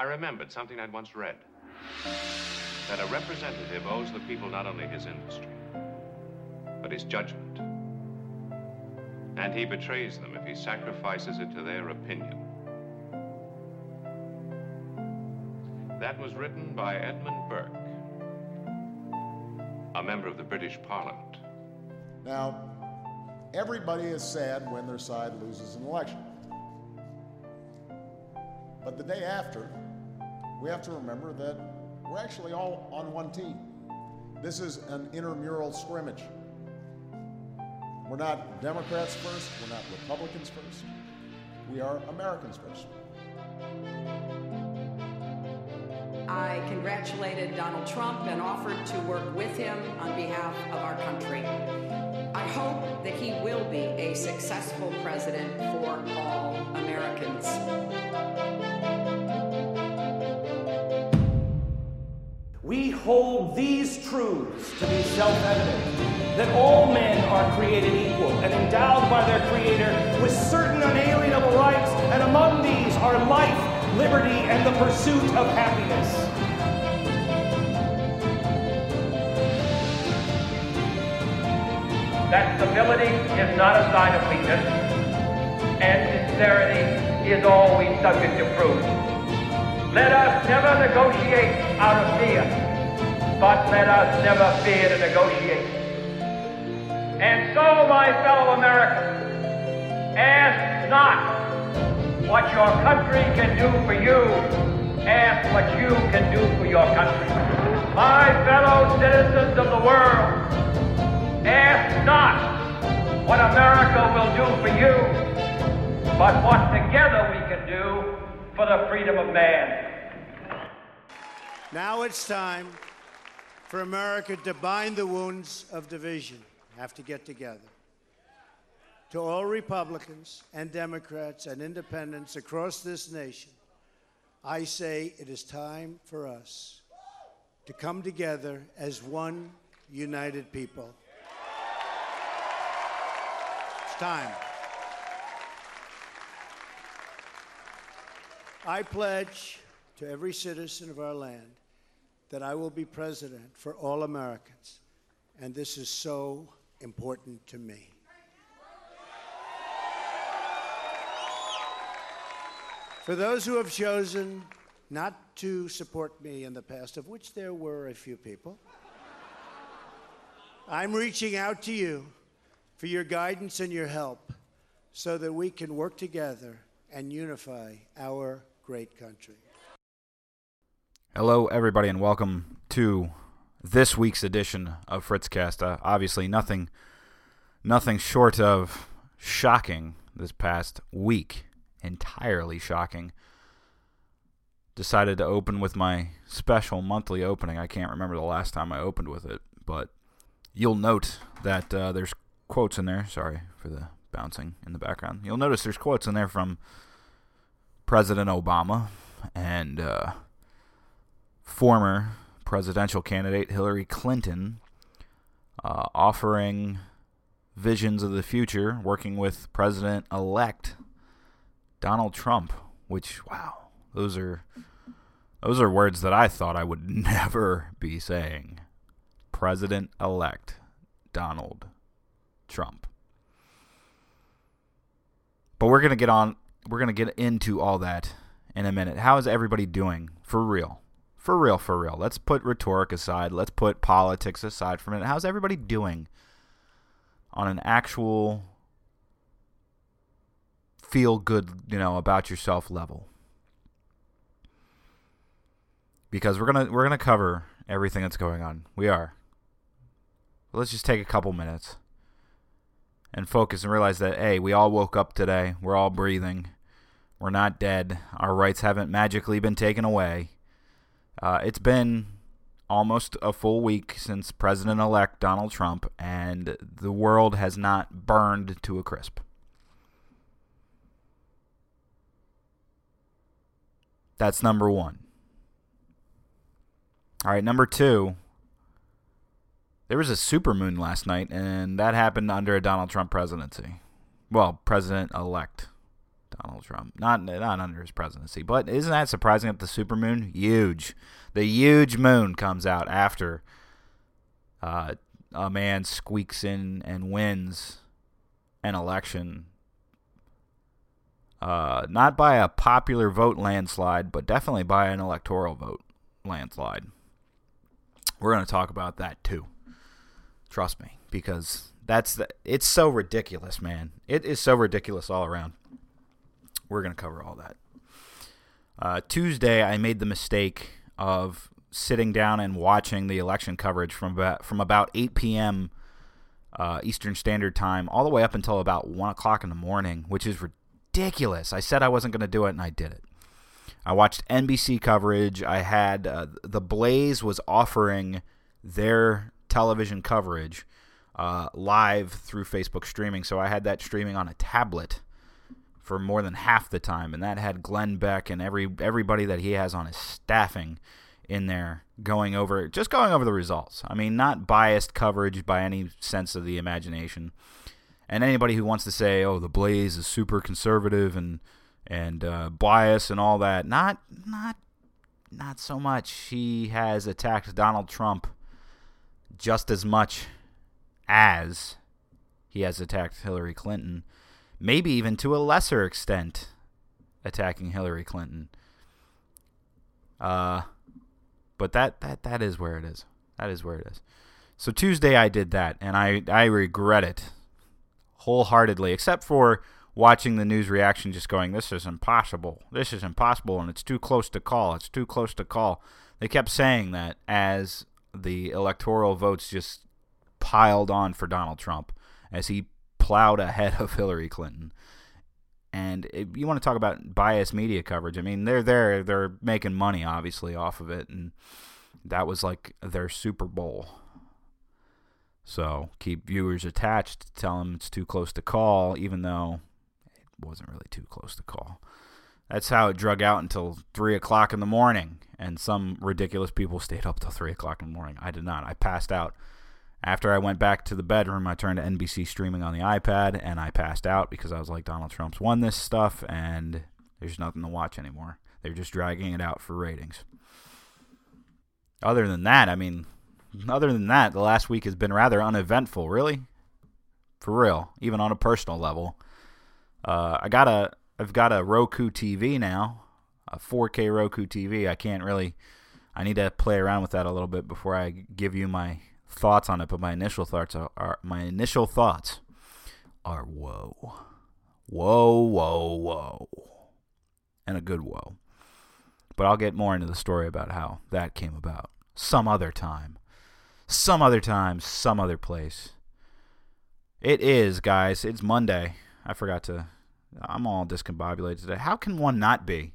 I remembered something I'd once read that a representative owes the people not only his industry, but his judgment. And he betrays them if he sacrifices it to their opinion. That was written by Edmund Burke, a member of the British Parliament. Now, everybody is sad when their side loses an election. But the day after, we have to remember that we're actually all on one team. This is an intramural scrimmage. We're not Democrats first, we're not Republicans first. We are Americans first. I congratulated Donald Trump and offered to work with him on behalf of our country. I hope that he will be a successful president for all Americans. Hold these truths to be self evident that all men are created equal and endowed by their Creator with certain unalienable rights, and among these are life, liberty, and the pursuit of happiness. That stability is not a sign of weakness, and sincerity is always subject to proof. Let us never negotiate out of fear, but let us never fear to negotiate. And so, my fellow Americans, ask not what your country can do for you, ask what you can do for your country. My fellow citizens of the world, ask not what America will do for you, but what together we can do for the freedom of man. Now it's time for America to bind the wounds of division, have to get together. To all Republicans and Democrats and independents across this nation, I say it is time for us to come together as one united people. It's time. I pledge to every citizen of our land that I will be president for all Americans, and this is so important to me. For those who have chosen not to support me in the past, of which there were a few people, I'm reaching out to you for your guidance and your help so that we can work together and unify our great country. Hello, everybody, and welcome to this week's edition of Fritzcast. Uh, obviously, nothing, nothing short of shocking this past week. Entirely shocking. Decided to open with my special monthly opening. I can't remember the last time I opened with it, but you'll note that uh, there's quotes in there. Sorry for the bouncing in the background. You'll notice there's quotes in there from President Obama and uh, former presidential candidate Hillary Clinton uh, offering visions of the future, working with President elect Donald Trump, which, wow, those are. Those are words that I thought I would never be saying. President elect Donald Trump. But we're to get on we're to get into all that in a minute. How is everybody doing? For real. For real, for real. Let's put rhetoric aside. Let's put politics aside for a minute. How's everybody doing on an actual feel good, you know, about yourself level? Because we're to we're to cover everything that's going on. We are. Let's just take a couple minutes and focus and realize that hey, we all woke up today. We're all breathing. We're not dead. Our rights haven't magically been taken away. Uh, it's been almost a full week since President elect Donald Trump, and the world has not burned to a crisp. That's number one. All right, number two. There was a supermoon last night, and that happened under a Donald Trump presidency. Well, president elect Donald Trump. Not not under his presidency, but isn't that surprising that the supermoon huge, the huge moon comes out after uh, a man squeaks in and wins an election. Uh, not by a popular vote landslide, but definitely by an electoral vote landslide. We're going to talk about that too. Trust me, because that's the, it's so ridiculous, man. It is so ridiculous all around. We're going to cover all that. Uh, Tuesday, I made the mistake of sitting down and watching the election coverage from about, from about 8 p.m. Uh, Eastern Standard Time all the way up until about 1 o'clock in the morning, which is ridiculous. I said I wasn't going to do it, and I did it. I watched NBC coverage. I had uh, the Blaze was offering their television coverage uh, live through Facebook streaming, so I had that streaming on a tablet for more than half the time, and that had Glenn Beck and every everybody that he has on his staffing in there going over just going over the results. I mean, not biased coverage by any sense of the imagination. And anybody who wants to say, "Oh, the Blaze is super conservative and and uh, bias and all that," not not not so much. He has attacked Donald Trump just as much as he has attacked Hillary Clinton, maybe even to a lesser extent, attacking Hillary Clinton. Uh, but that that that is where it is. That is where it is. So Tuesday I did that, and I I regret it wholeheartedly, except for watching the news reaction, just going, "This is impossible. This is impossible, and it's too close to call. It's too close to call." They kept saying that as the electoral votes just piled on for Donald Trump as he plowed ahead of Hillary Clinton. And you want to talk about biased media coverage, I mean, they're there, they're making money obviously off of it, and that was like their Super Bowl. So keep viewers attached. Tell them it's too close to call, even though it wasn't really too close to call. That's how it drug out until three o'clock in the morning, and some ridiculous people stayed up till three o'clock in the morning. I did not. I passed out after I went back to the bedroom, I turned to NBC streaming on the iPad and I passed out because I was like, Donald Trump's won this stuff and there's nothing to watch anymore. They're just dragging it out for ratings. Other than that, I mean, other than that, the last week has been rather uneventful, really. For real, even on a personal level. Uh, I got a, I've got a Roku TV now, a 4K Roku TV. I can't really, I need to play around with that a little bit before I give you my thoughts on it, but my initial thoughts are, are my initial thoughts are whoa, whoa, whoa, whoa, and a good whoa. But I'll get more into the story about how that came about some other time, some other time, some other place. It is, guys. It's Monday. I forgot to. I'm all discombobulated today. How can one not be,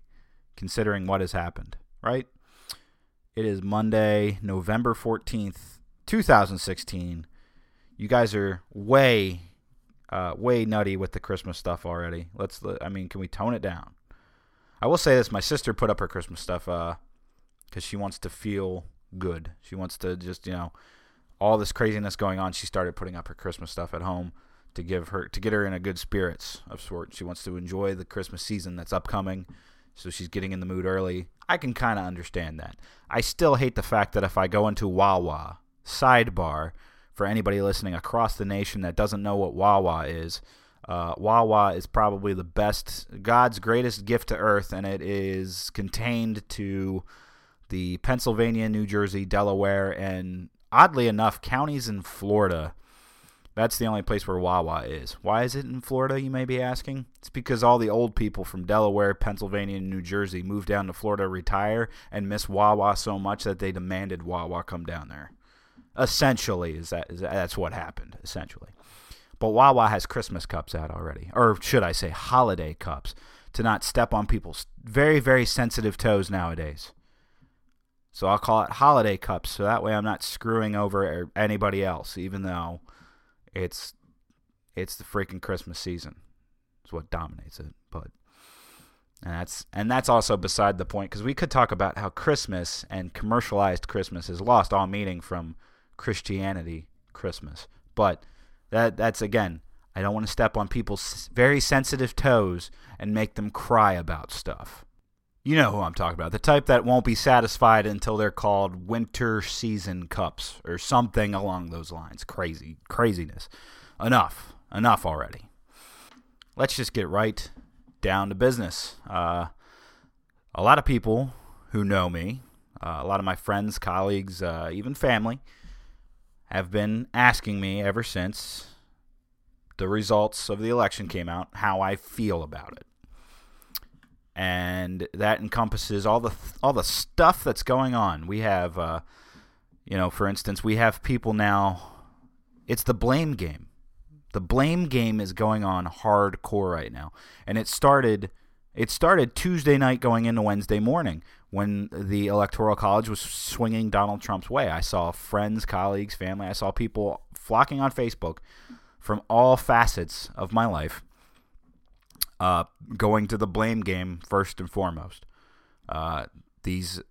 considering what has happened, right? It is Monday, November 14th, 2016. You guys are way, uh, way nutty with the Christmas stuff already. Let's, I mean, can we tone it down? I will say this: my sister put up her Christmas stuff because uh, she wants to feel good. She wants to just, you know, all this craziness going on. She started putting up her Christmas stuff at home to give her to get her in a good spirits of sort. She wants to enjoy the Christmas season that's upcoming. So she's getting in the mood early. I can kind of understand that. I still hate the fact that if I go into Wawa sidebar for anybody listening across the nation that doesn't know what Wawa is. Uh, Wawa is probably the best, God's greatest gift to Earth, and it is contained to the Pennsylvania, New Jersey, Delaware, and oddly enough, counties in Florida. That's the only place where Wawa is. Why is it in Florida, you may be asking? It's because all the old people from Delaware, Pennsylvania, and New Jersey moved down to Florida, retire, and miss Wawa so much that they demanded Wawa come down there. Essentially, is that is that's what happened. Essentially, but Wawa has Christmas cups out already, or should I say, holiday cups, to not step on people's very very sensitive toes nowadays. So I'll call it holiday cups, so that way I'm not screwing over anybody else, even though it's it's the freaking Christmas season. It's what dominates it, but. And that's and that's also beside the point because we could talk about how Christmas and commercialized Christmas has lost all meaning from Christianity Christmas. But that that's again, I don't want to step on people's very sensitive toes and make them cry about stuff. You know who I'm talking about. The type that won't be satisfied until they're called winter season cups or something along those lines. Crazy, craziness. Enough. Enough already. Let's just get right down to business. Uh, a lot of people who know me, uh, a lot of my friends, colleagues, uh, even family, have been asking me ever since the results of the election came out how I feel about it. And that encompasses all the all the stuff that's going on. We have, uh, you know, for instance, we have people now. It's the blame game. The blame game is going on hardcore right now, and it started. It started Tuesday night going into Wednesday morning when the Electoral College was swinging Donald Trump's way. I saw friends, colleagues, family. I saw people flocking on Facebook from all facets of my life, uh, going to the blame game first and foremost. Uh, these,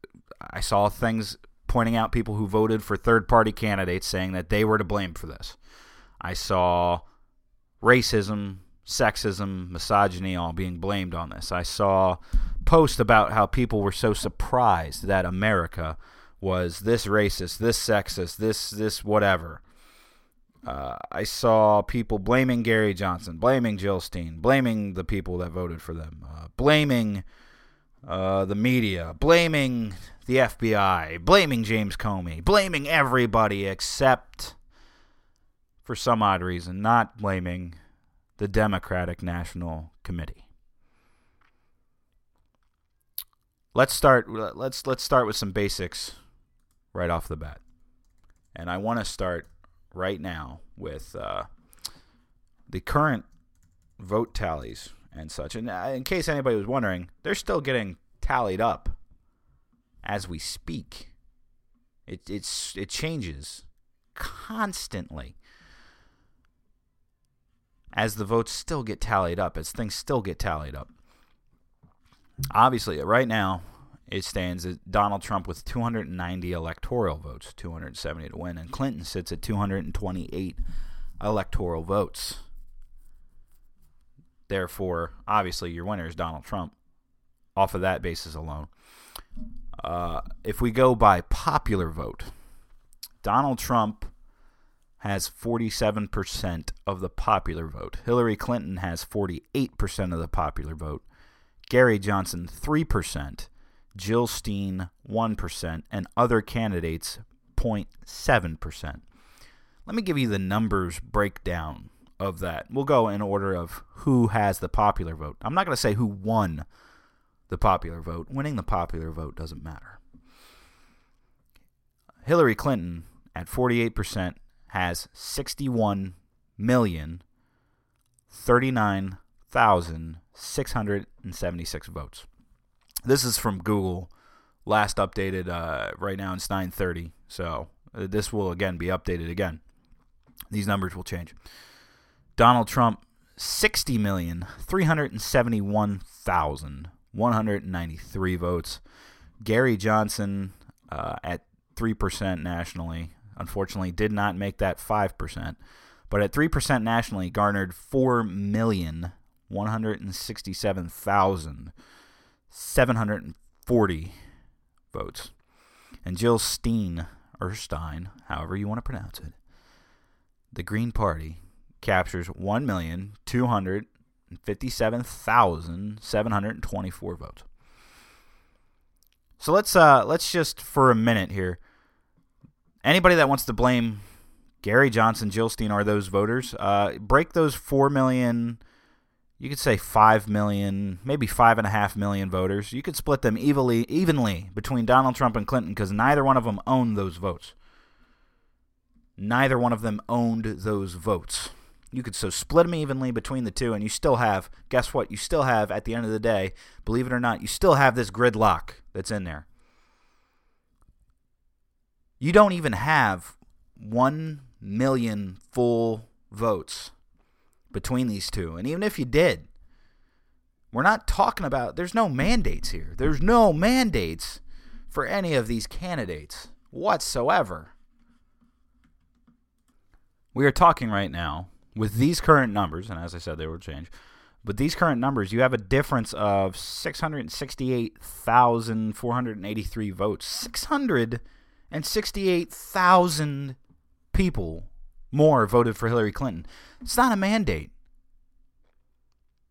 I saw things pointing out people who voted for third party candidates saying that they were to blame for this. I saw racism, sexism, misogyny all being blamed on this. I saw posts about how people were so surprised that America was this racist, this sexist, this this whatever. Uh, I saw people blaming Gary Johnson, blaming Jill Stein, blaming the people that voted for them, uh, blaming uh, the media, blaming the FBI, blaming James Comey, blaming everybody except, for some odd reason, not blaming the Democratic National Committee. Let's start. Let's let's start with some basics right off the bat, and I want to start right now with uh, the current vote tallies and such. And uh, in case anybody was wondering, they're still getting tallied up as we speak. It it's it changes constantly as the votes still get tallied up, as things still get tallied up. Obviously, right now, it stands at Donald Trump with 290 electoral votes, 270 to win, and Clinton sits at 228 electoral votes. Therefore, obviously, your winner is Donald Trump off of that basis alone. Uh, if we go by popular vote, Donald Trump has 47% of the popular vote. Hillary Clinton has 48% of the popular vote. Gary Johnson, 3%. Jill Stein 1%, and other candidates 0.7%. Let me give you the numbers breakdown of that. We'll go in order of who has the popular vote. I'm not going to say who won the popular vote. Winning the popular vote doesn't matter. Hillary Clinton at 48% has 61 million 39,676 votes. This is from Google, last updated uh, right now. It's 9:30, so uh, this will again be updated again. These numbers will change. Donald Trump, 60 million 371,193 votes. Gary Johnson uh, at 3% nationally, unfortunately, did not make that 5%, but at 3% nationally, garnered 4,167,000 740 votes. And Jill Stein, or Stein, however you want to pronounce it, the Green Party captures 1,257,724 votes. So let's uh let's just for a minute here. Anybody that wants to blame Gary Johnson, Jill Stein, are those voters, uh, break those four million you could say five million, maybe five and a half million voters. You could split them evenly, evenly between Donald Trump and Clinton because neither one of them owned those votes. Neither one of them owned those votes. You could so split them evenly between the two, and you still have, guess what? You still have, at the end of the day, believe it or not, you still have this gridlock that's in there. You don't even have 1 million full votes between these two. And even if you did, we're not talking about, there's no mandates here. There's no mandates for any of these candidates whatsoever. We are talking right now with these current numbers, and as I said, they will change. But these current numbers, you have a difference of 668,483 votes. 668,000 people more voted for Hillary Clinton. It's not a mandate.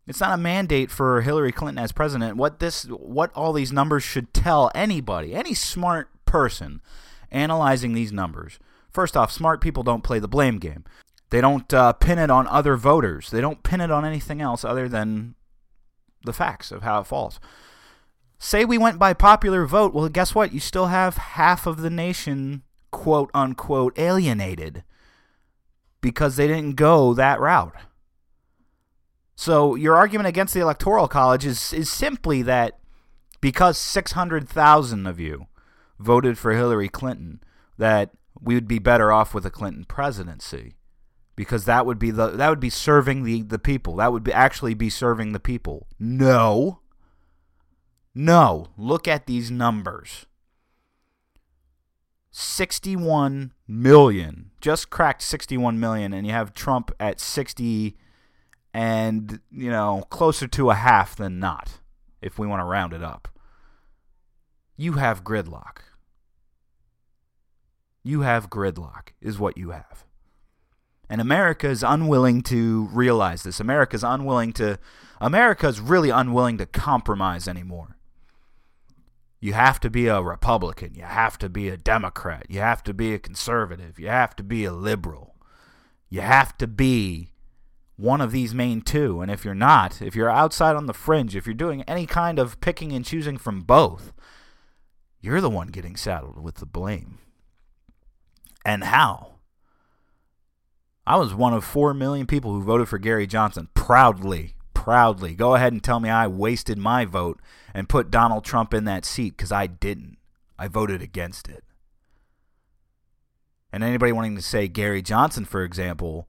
It's not a mandate for Hillary Clinton as president. What this what all these numbers should tell anybody, any smart person analyzing these numbers. First off, smart people don't play the blame game. They don't uh, pin it on other voters. They don't pin it on anything else other than the facts of how it falls. Say we went by popular vote. Well, guess what? You still have half of the nation, quote unquote, alienated because they didn't go that route. So your argument against the Electoral College is, is simply that because 600,000 of you voted for Hillary Clinton, that we would be better off with a Clinton presidency because that would be the that would be serving the the people. That would be actually be serving the people. No. No, look at these numbers. 61 million. Just cracked 61 million and you have Trump at 60 and, you know, closer to a half than not if we want to round it up. You have gridlock. You have gridlock is what you have. And America is unwilling to realize this. America is unwilling to America is really unwilling to compromise anymore. You have to be a Republican, you have to be a Democrat, you have to be a conservative, you have to be a liberal. You have to be one of these main two. And if you're not, if you're outside on the fringe, if you're doing any kind of picking and choosing from both, you're the one getting saddled with the blame. And how? I was one of 4 million people who voted for Gary Johnson proudly. Proudly. Go ahead and tell me I wasted my vote and put Donald Trump in that seat because I didn't. I voted against it. And anybody wanting to say Gary Johnson, for example,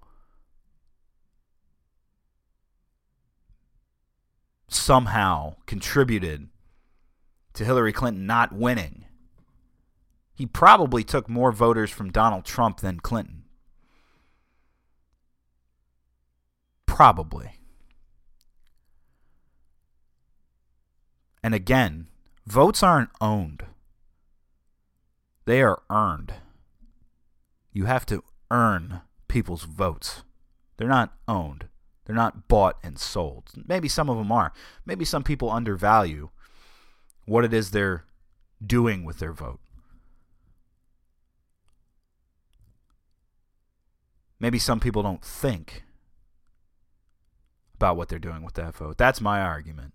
somehow contributed to Hillary Clinton not winning, he probably took more voters from Donald Trump than Clinton. Probably. And again, votes aren't owned, they are earned. You have to earn people's votes, they're not owned. They're not bought and sold. Maybe some of them are. Maybe some people undervalue what it is they're doing with their vote. Maybe some people don't think about what they're doing with that vote. That's my argument.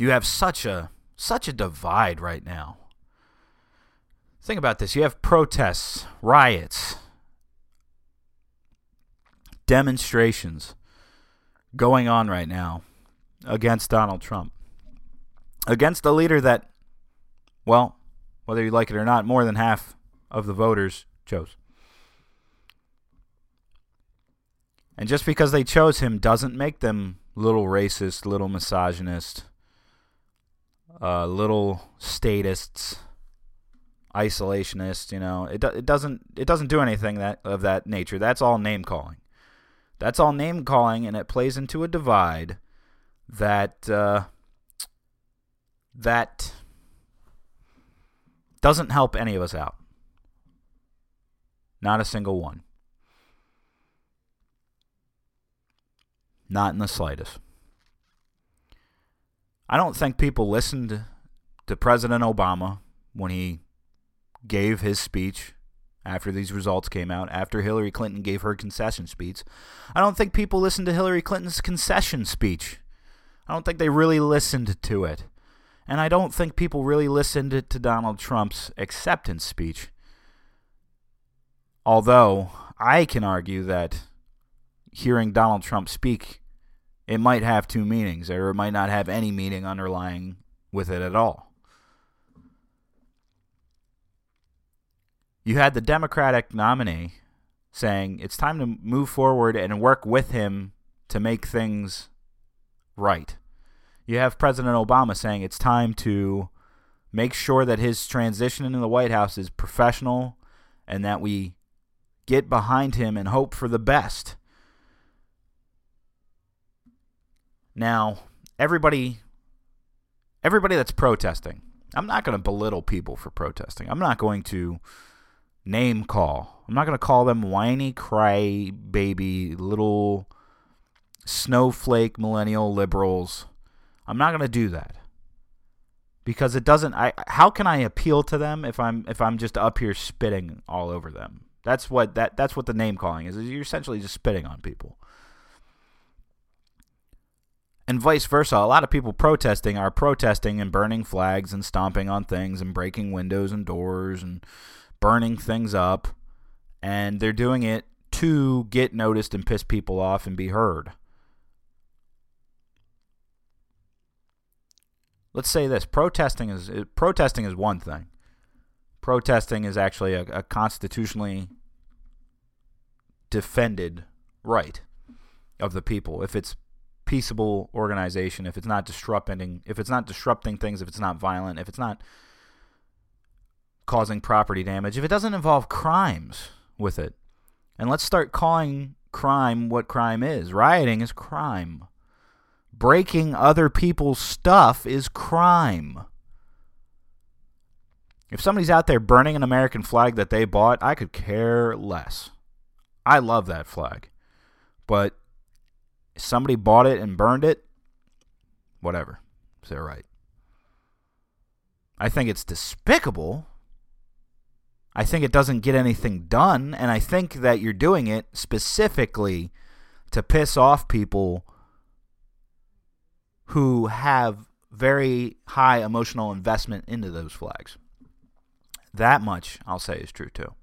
You have such a such a divide right now. Think about this. You have protests, riots, demonstrations going on right now against Donald Trump. Against a leader that well, whether you like it or not, more than half of the voters chose. And just because they chose him doesn't make them little racist, little misogynist, uh, little statists, isolationists. You know, it it doesn't it doesn't do anything that of that nature. That's all name calling. That's all name calling, and it plays into a divide that uh, that doesn't help any of us out. Not a single one. Not in the slightest. I don't think people listened to President Obama when he gave his speech after these results came out, after Hillary Clinton gave her concession speech. I don't think people listened to Hillary Clinton's concession speech. I don't think they really listened to it. And I don't think people really listened to Donald Trump's acceptance speech. Although I can argue that hearing Donald Trump speak it might have two meanings, or it might not have any meaning underlying with it at all. You had the Democratic nominee saying it's time to move forward and work with him to make things right. You have President Obama saying it's time to make sure that his transition into the White House is professional and that we get behind him and hope for the best. Now, everybody everybody that's protesting, I'm not going to belittle people for protesting. I'm not going to name call. I'm not going to call them whiny cry baby little snowflake millennial liberals. I'm not going to do that. Because it doesn't I how can I appeal to them if I'm if I'm just up here spitting all over them? That's what that that's what the name calling is. is you're essentially just spitting on people. And vice versa. A lot of people protesting are protesting and burning flags and stomping on things and breaking windows and doors and burning things up. And they're doing it to get noticed and piss people off and be heard. Let's say this protesting is protesting is one thing. Protesting is actually a, a constitutionally defended right of the people. If it's peaceable organization, if it's not disrupting, if it's not disrupting things, if it's not violent, if it's not causing property damage, if it doesn't involve crimes with it. And let's start calling crime what crime is. Rioting is crime. Breaking other people's stuff is crime. If somebody's out there burning an American flag that they bought, I could care less. I love that flag. But somebody bought it and burned it, whatever. Is that right? I think it's despicable. I think it doesn't get anything done, and I think that you're doing it specifically to piss off people who have very high emotional investment into those flags. That much I'll say is true too.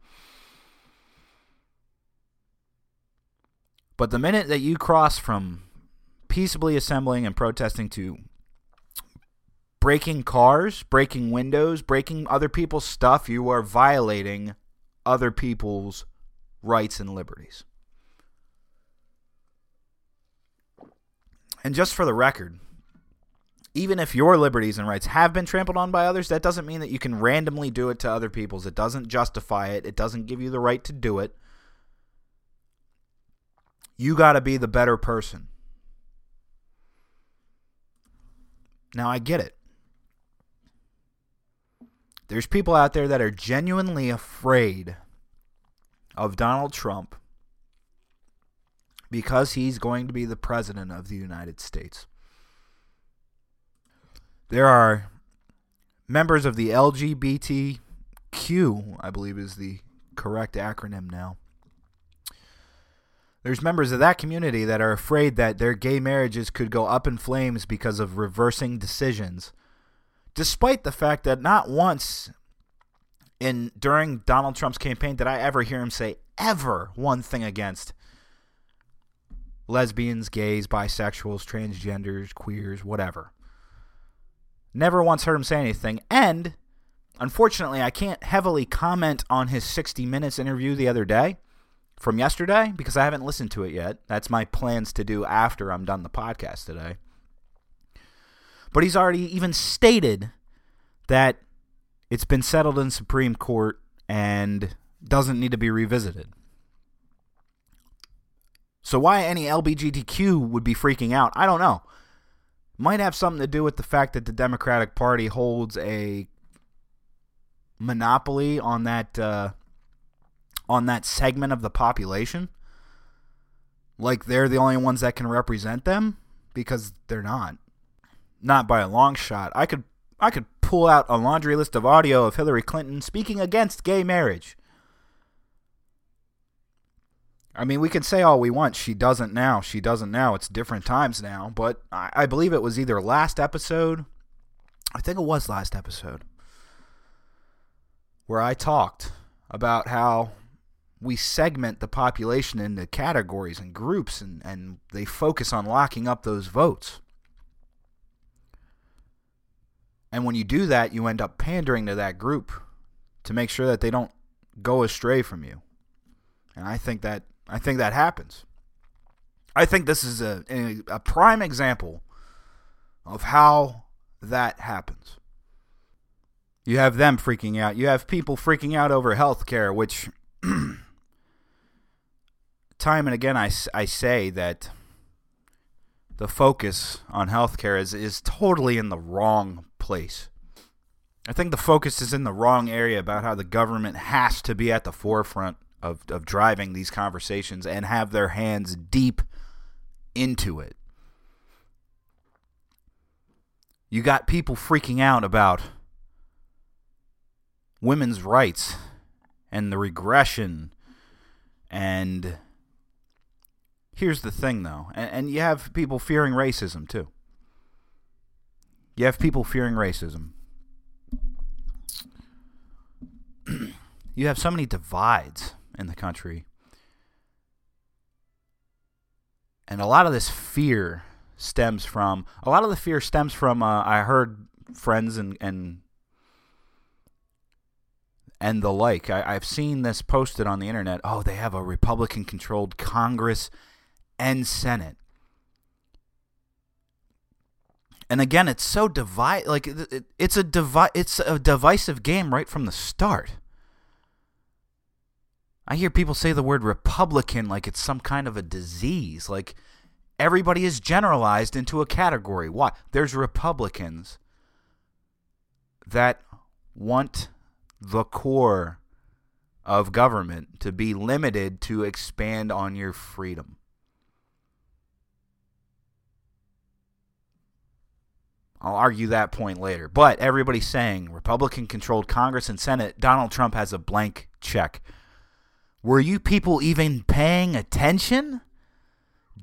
But the minute that you cross from peaceably assembling and protesting to breaking cars, breaking windows, breaking other people's stuff, you are violating other people's rights and liberties. And just for the record, even if your liberties and rights have been trampled on by others, that doesn't mean that you can randomly do it to other people's. It doesn't justify it. It doesn't give you the right to do it. You got to be the better person. Now, I get it. There's people out there that are genuinely afraid of Donald Trump because he's going to be the president of the United States. There are members of the LGBTQ, I believe is the correct acronym now, there's members of that community that are afraid that their gay marriages could go up in flames because of reversing decisions, despite the fact that not once in during Donald Trump's campaign did I ever hear him say ever one thing against lesbians, gays, bisexuals, transgenders, queers, whatever. Never once heard him say anything. And unfortunately, I can't heavily comment on his 60 Minutes interview the other day from yesterday because I haven't listened to it yet. That's my plans to do after I'm done the podcast today. But he's already even stated that it's been settled in Supreme Court and doesn't need to be revisited. So why any LBGTQ would be freaking out, I don't know. Might have something to do with the fact that the Democratic Party holds a monopoly on that uh, on that segment of the population. Like they're the only ones that can represent them because they're not. Not by a long shot. I could I could pull out a laundry list of audio of Hillary Clinton speaking against gay marriage. I mean, we can say all we want. She doesn't now. She doesn't now. It's different times now. But I, I believe it was either last episode. I think it was last episode. Where I talked about how we segment the population into categories and groups and, and they focus on locking up those votes. And when you do that, you end up pandering to that group to make sure that they don't go astray from you. And I think that I think that happens. I think this is a, a, prime example of how that happens. You have them freaking out. You have people freaking out over health care, which time and again I, I say that the focus on healthcare is, is totally in the wrong place. I think the focus is in the wrong area about how the government has to be at the forefront of, of driving these conversations and have their hands deep into it. You got people freaking out about women's rights and the regression and here's the thing though and, and, you have people fearing racism too you have people fearing racism you have so many divides in the country and a lot of this fear stems from a lot of the fear stems from uh, i heard friends and, and and the like. I, have seen this posted on the internet. Oh, they have a Republican controlled Congress and Senate. And again, it's so divide like it, it's a divi- it's a divisive game right from the start. I hear people say the word Republican like it's some kind of a disease. Like everybody is generalized into a category. Why? There's Republicans that want the core of government to be limited to expand on your freedom. I'll argue that point later. But everybody's saying Republican controlled Congress and Senate, Donald Trump has a blank check. Were you people even paying attention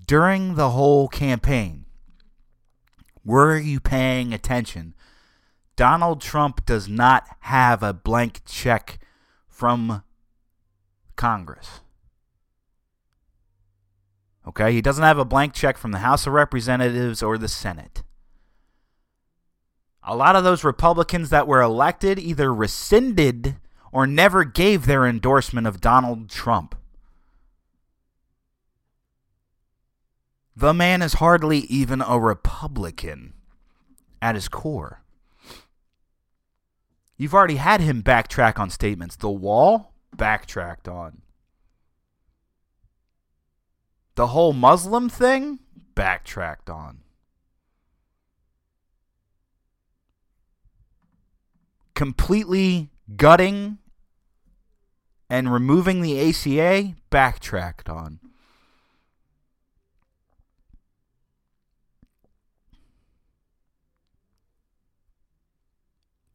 during the whole campaign? Were you paying attention Donald Trump does not have a blank check from Congress. Okay? He doesn't have a blank check from the House of Representatives or the Senate. A lot of those Republicans that were elected either rescinded or never gave their endorsement of Donald Trump. The man is hardly even a Republican at his core. You've already had him backtrack on statements. The wall, backtracked on. The whole Muslim thing, backtracked on. Completely gutting and removing the ACA, backtracked on.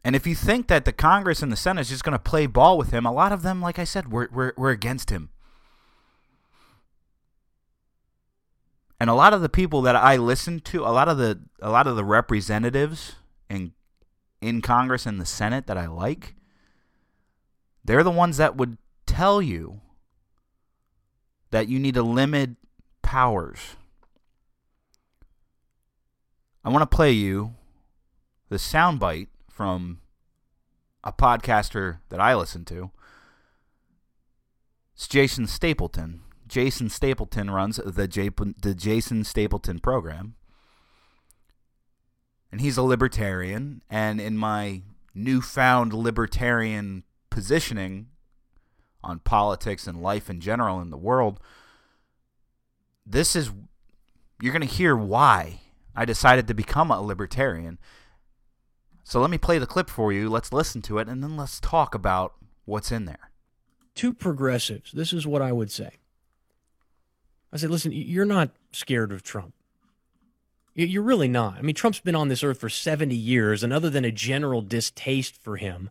And if you think that the Congress and the Senate is just going to play ball with him, a lot of them, like I said, were, were, were against him. And a lot of the people that I listen to, a lot of the a lot of the representatives in in Congress and the Senate that I like, they're the ones that would tell you that you need to limit powers. I want to play you the soundbite from a podcaster that I listen to. It's Jason Stapleton. Jason Stapleton runs the, J- the Jason Stapleton program. And he's a libertarian. And in my newfound libertarian positioning on politics and life in general in the world, this is, you're going to hear why I decided to become a libertarian. So let me play the clip for you. Let's listen to it, and then let's talk about what's in there. To progressives, this is what I would say. I said, listen, you're not scared of Trump. You're really not. I mean, Trump's been on this earth for 70 years, and other than a general distaste for him,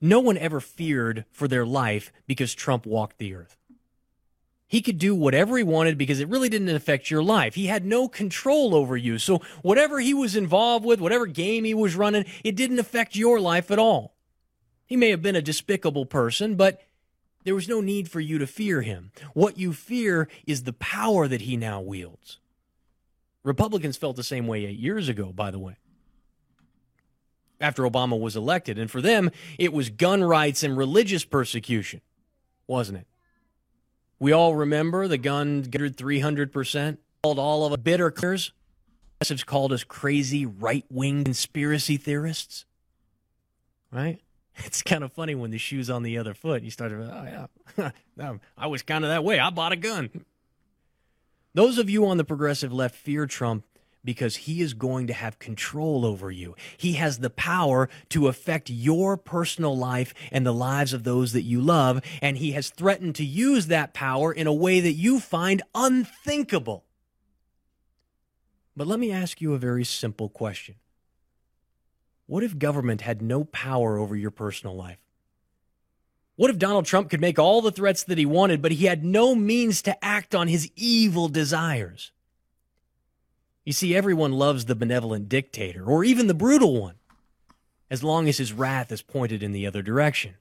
no one ever feared for their life because Trump walked the earth. He could do whatever he wanted because it really didn't affect your life. He had no control over you. So whatever he was involved with, whatever game he was running, it didn't affect your life at all. He may have been a despicable person, but there was no need for you to fear him. What you fear is the power that he now wields. Republicans felt the same way eight years ago, by the way, after Obama was elected. And for them, it was gun rights and religious persecution, wasn't it? We all remember the gun 300%, called all of us bitter clears. Progressives called us crazy right wing conspiracy theorists. Right? It's kind of funny when the shoe's on the other foot. You start to, oh, yeah, I was kind of that way. I bought a gun. Those of you on the progressive left fear Trump because he is going to have control over you. He has the power to affect your personal life and the lives of those that you love, and he has threatened to use that power in a way that you find unthinkable. But let me ask you a very simple question What if government had no power over your personal life? What if Donald Trump could make all the threats that he wanted, but he had no means to act on his evil desires? You see, everyone loves the benevolent dictator, or even the brutal one, as long as his wrath is pointed in the other direction.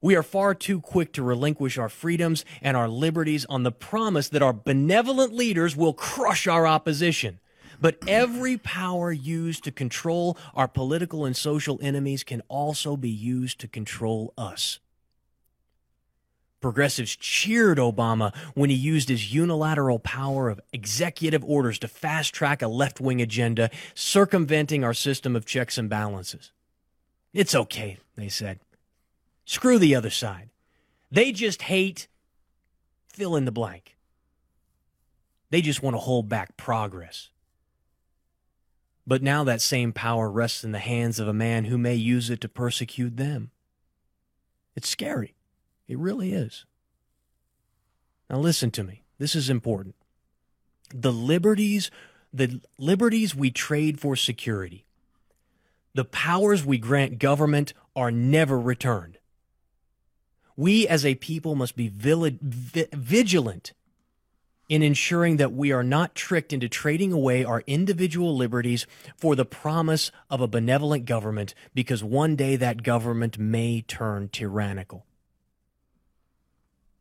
We are far too quick to relinquish our freedoms and our liberties on the promise that our benevolent leaders will crush our opposition. But every power used to control our political and social enemies can also be used to control us. Progressives cheered Obama when he used his unilateral power of executive orders to fast track a left wing agenda, circumventing our system of checks and balances. It's okay, they said. Screw the other side. They just hate fill in the blank. They just want to hold back progress. But now that same power rests in the hands of a man who may use it to persecute them. It's scary. It really is. Now listen to me. This is important. The liberties, the liberties we trade for security, the powers we grant government are never returned. We as a people must be vigilant in ensuring that we are not tricked into trading away our individual liberties for the promise of a benevolent government because one day that government may turn tyrannical.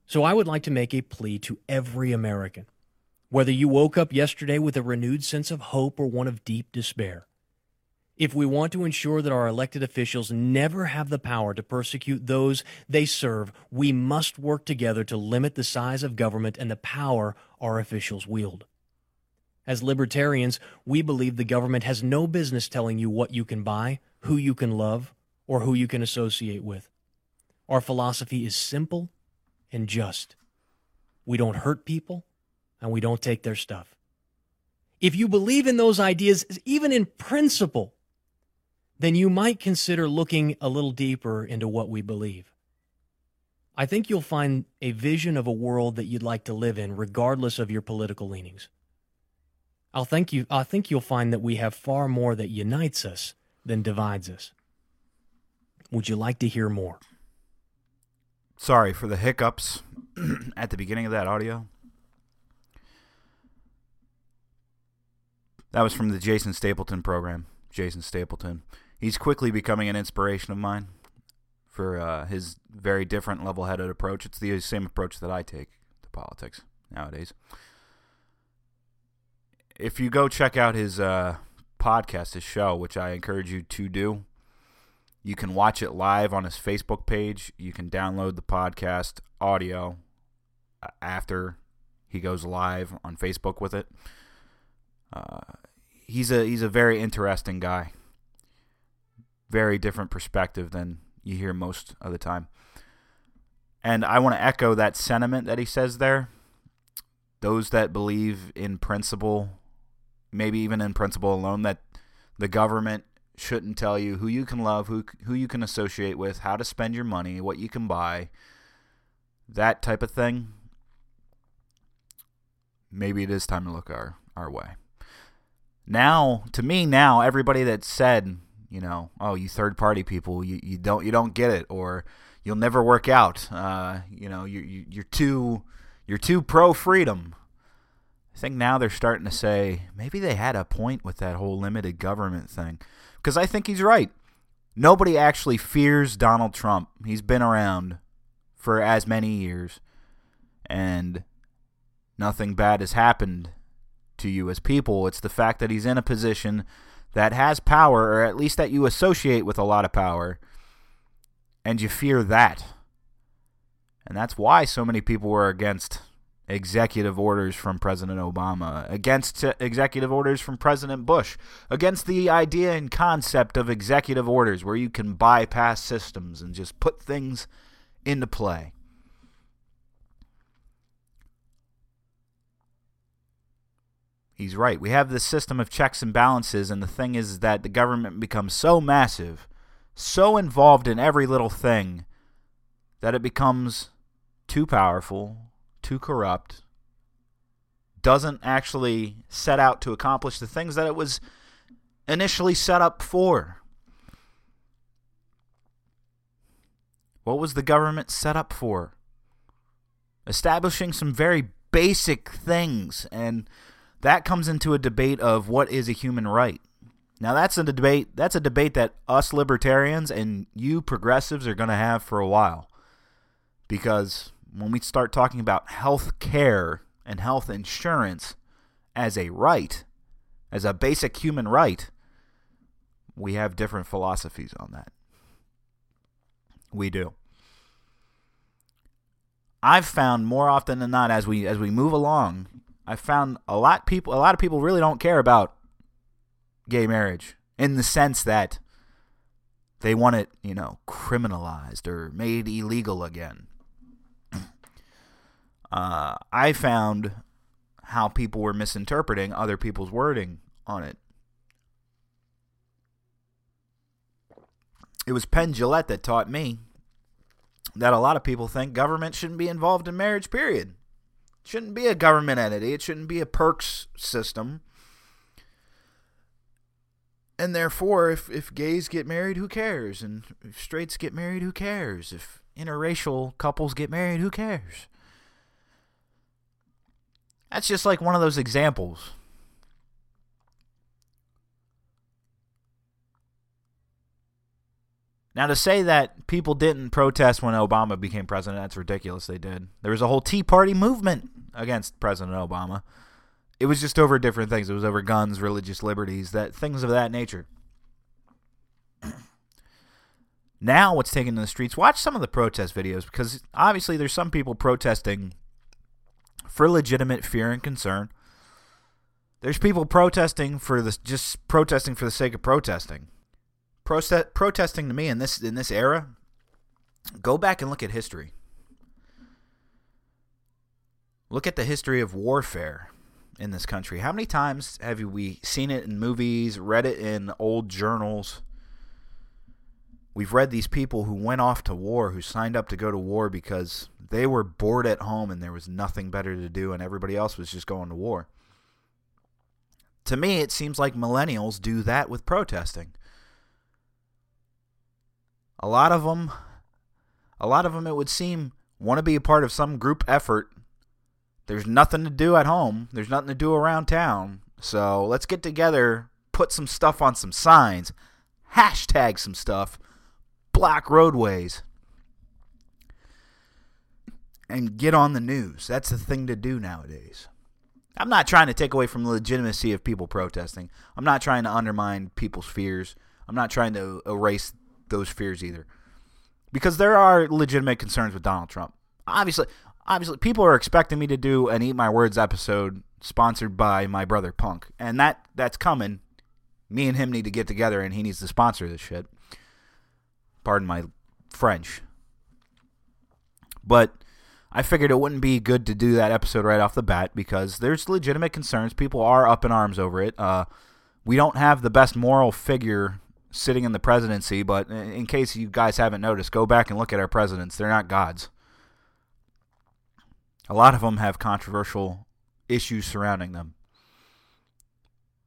So I would like to make a plea to every American. Whether you woke up yesterday with a renewed sense of hope or one of deep despair, if we want to ensure that our elected officials never have the power to persecute those they serve, we must work together to limit the size of government and the power our officials wield. As libertarians, we believe the government has no business telling you what you can buy, who you can love, or who you can associate with. Our philosophy is simple and just. We don't hurt people and we don't take their stuff. If you believe in those ideas, even in principle, then you might consider looking a little deeper into what we believe. I think you'll find a vision of a world that you'd like to live in, regardless of your political leanings. I'll think you, I think you'll find that we have far more that unites us than divides us. Would you like to hear more? Sorry for the hiccups at the beginning of that audio. That was from the Jason Stapleton program. Jason Stapleton. He's quickly becoming an inspiration of mine for uh, his very different level headed approach. It's the same approach that I take to politics nowadays. If you go check out his uh, podcast, his show, which I encourage you to do, you can watch it live on his Facebook page. You can download the podcast audio uh, after he goes live on Facebook with it. Uh, he's a he's a very interesting guy. Very different perspective than you hear most of the time. And I want to echo that sentiment that he says there. Those that believe in principle, maybe even in principle alone, that the government shouldn't tell you who you can love, who who you can associate with, how to spend your money, what you can buy, that type of thing. Maybe it is time to look our our way. Now, to me, now everybody that said, you know, oh, you third party people, you, you don't you don't get it, or you'll never work out. Uh, you know, you, you you're too you're too pro freedom. I think now they're starting to say maybe they had a point with that whole limited government thing because I think he's right. Nobody actually fears Donald Trump. He's been around for as many years, and nothing bad has happened to you as people. It's the fact that he's in a position that has power, or at least that you associate with a lot of power, and you fear that. And that's why so many people were against executive orders from President Obama, against executive orders from President Bush, against the idea and concept of executive orders where you can bypass systems and just put things into play. He's right. We have this system of checks and balances, and the thing is that the government becomes so massive, so involved in every little thing, that it becomes too powerful, too corrupt, doesn't actually set out to accomplish the things that it was initially set up for. What was the government set up for? Establishing some very basic things and that comes into a debate of what is a human right. Now that's a debate that's a debate that us libertarians and you progressives are going to have for a while. Because when we start talking about health care and health insurance as a right, as a basic human right, we have different philosophies on that. We do. I've found more often than not as we as we move along I found a lot people a lot of people really don't care about gay marriage in the sense that they want it, you know, criminalized or made illegal again. Uh, I found how people were misinterpreting other people's wording on it. It was Penn Jillette that taught me that a lot of people think government shouldn't be involved in marriage, period shouldn't be a government entity. It shouldn't be a perks system. And therefore, if, if gays get married, who cares? And if straights get married, who cares? If interracial couples get married, who cares? That's just like one of those examples. Now, to say that people didn't protest when Obama became president, that's ridiculous. They did. There was a whole Tea Party movement against President Obama. It was just over different things. It was over guns, religious liberties, that things of that nature. now, what's taken to the streets? Watch some of the protest videos because obviously there's some people protesting for legitimate fear and concern. There's people protesting for this, just protesting for the sake of protesting protesting to me in this in this era, go back and look at history. Look at the history of warfare in this country. How many times have we seen it in movies, read it in old journals? We've read these people who went off to war, who signed up to go to war because they were bored at home and there was nothing better to do and everybody else was just going to war. To me, it seems like millennials do that with protesting a lot of them a lot of them it would seem want to be a part of some group effort. There's nothing to do at home. There's nothing to do around town. So let's get together put some stuff on some signs hashtag some stuff block roadways and get on the news. That's the thing to do nowadays. I'm not trying to take away from the legitimacy of people protesting. I'm not trying to undermine people's fears. I'm not trying to erase those fears either. Because there are legitimate concerns with Donald Trump. Obviously, obviously people are expecting me to do an Eat My Words episode sponsored by my brother Punk. And that that's coming. Me and him need to get together and he needs to sponsor this shit. Pardon my French. But I figured it wouldn't be good to do that episode right off the bat because there's legitimate concerns. People are up in arms over it. Uh, we don't have the best moral figure sitting in the presidency, but in case you guys haven't noticed, go back and look at our presidents. They're not gods. A lot of them have controversial issues surrounding them.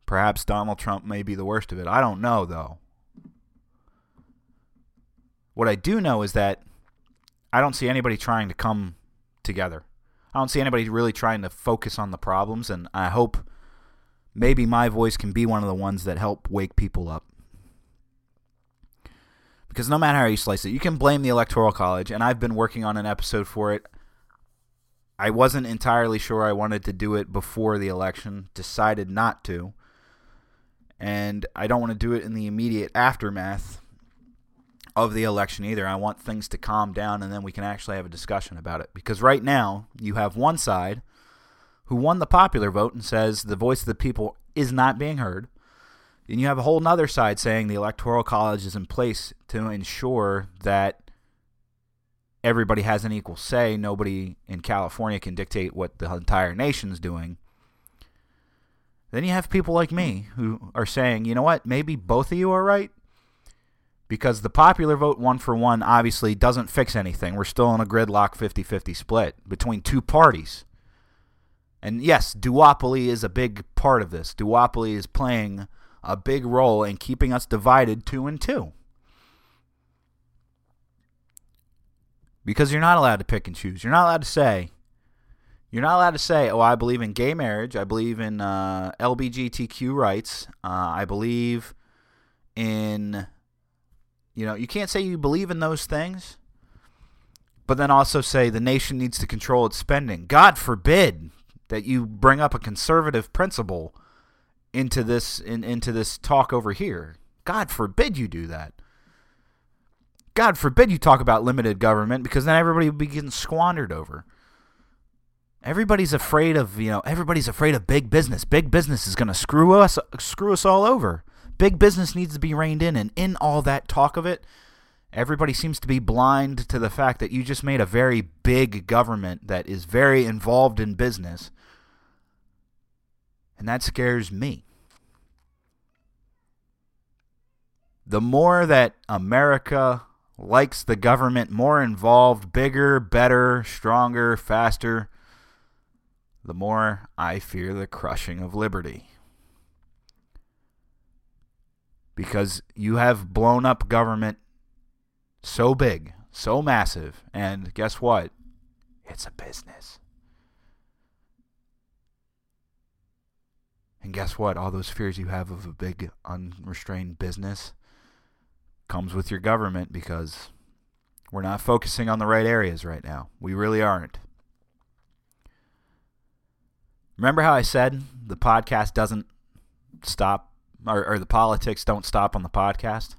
Perhaps Donald Trump may be the worst of it. I don't know, though. What I do know is that I don't see anybody trying to come together. I don't see anybody really trying to focus on the problems, and I hope maybe my voice can be one of the ones that help wake people up. Because no matter how you slice it, you can blame the Electoral College, and I've been working on an episode for it. I wasn't entirely sure I wanted to do it before the election, decided not to. And I don't want to do it in the immediate aftermath of the election either. I want things to calm down and then we can actually have a discussion about it. Because right now, you have one side who won the popular vote and says the voice of the people is not being heard. And you have a whole nother side saying the Electoral College is in place to ensure that everybody has an equal say. Nobody in California can dictate what the entire nation's doing. Then you have people like me who are saying, you know what, maybe both of you are right. Because the popular vote one for one obviously doesn't fix anything. We're still in a gridlock 50 50 split between two parties. And yes, duopoly is a big part of this. Duopoly is playing a big role in keeping us divided two and two. Because you're not allowed to pick and choose. You're not allowed to say, you're not allowed to say, oh, I believe in gay marriage. I believe in uh, LBGTQ rights. Uh, I believe in, you know, you can't say you believe in those things, but then also say the nation needs to control its spending. God forbid that you bring up a conservative principle into this in, into this talk over here. God forbid you do that. God forbid you talk about limited government because then everybody will be getting squandered over. Everybody's afraid of, you know, everybody's afraid of big business. Big business is going to screw us screw us all over. Big business needs to be reined in and in all that talk of it, everybody seems to be blind to the fact that you just made a very big government that is very involved in business. And that scares me. The more that America likes the government more involved, bigger, better, stronger, faster, the more I fear the crushing of liberty. Because you have blown up government so big, so massive, and guess what? It's a business. And guess what? All those fears you have of a big, unrestrained business comes with your government because we're not focusing on the right areas right now. We really aren't. Remember how I said the podcast doesn't stop, or, or, the politics don't stop on the podcast?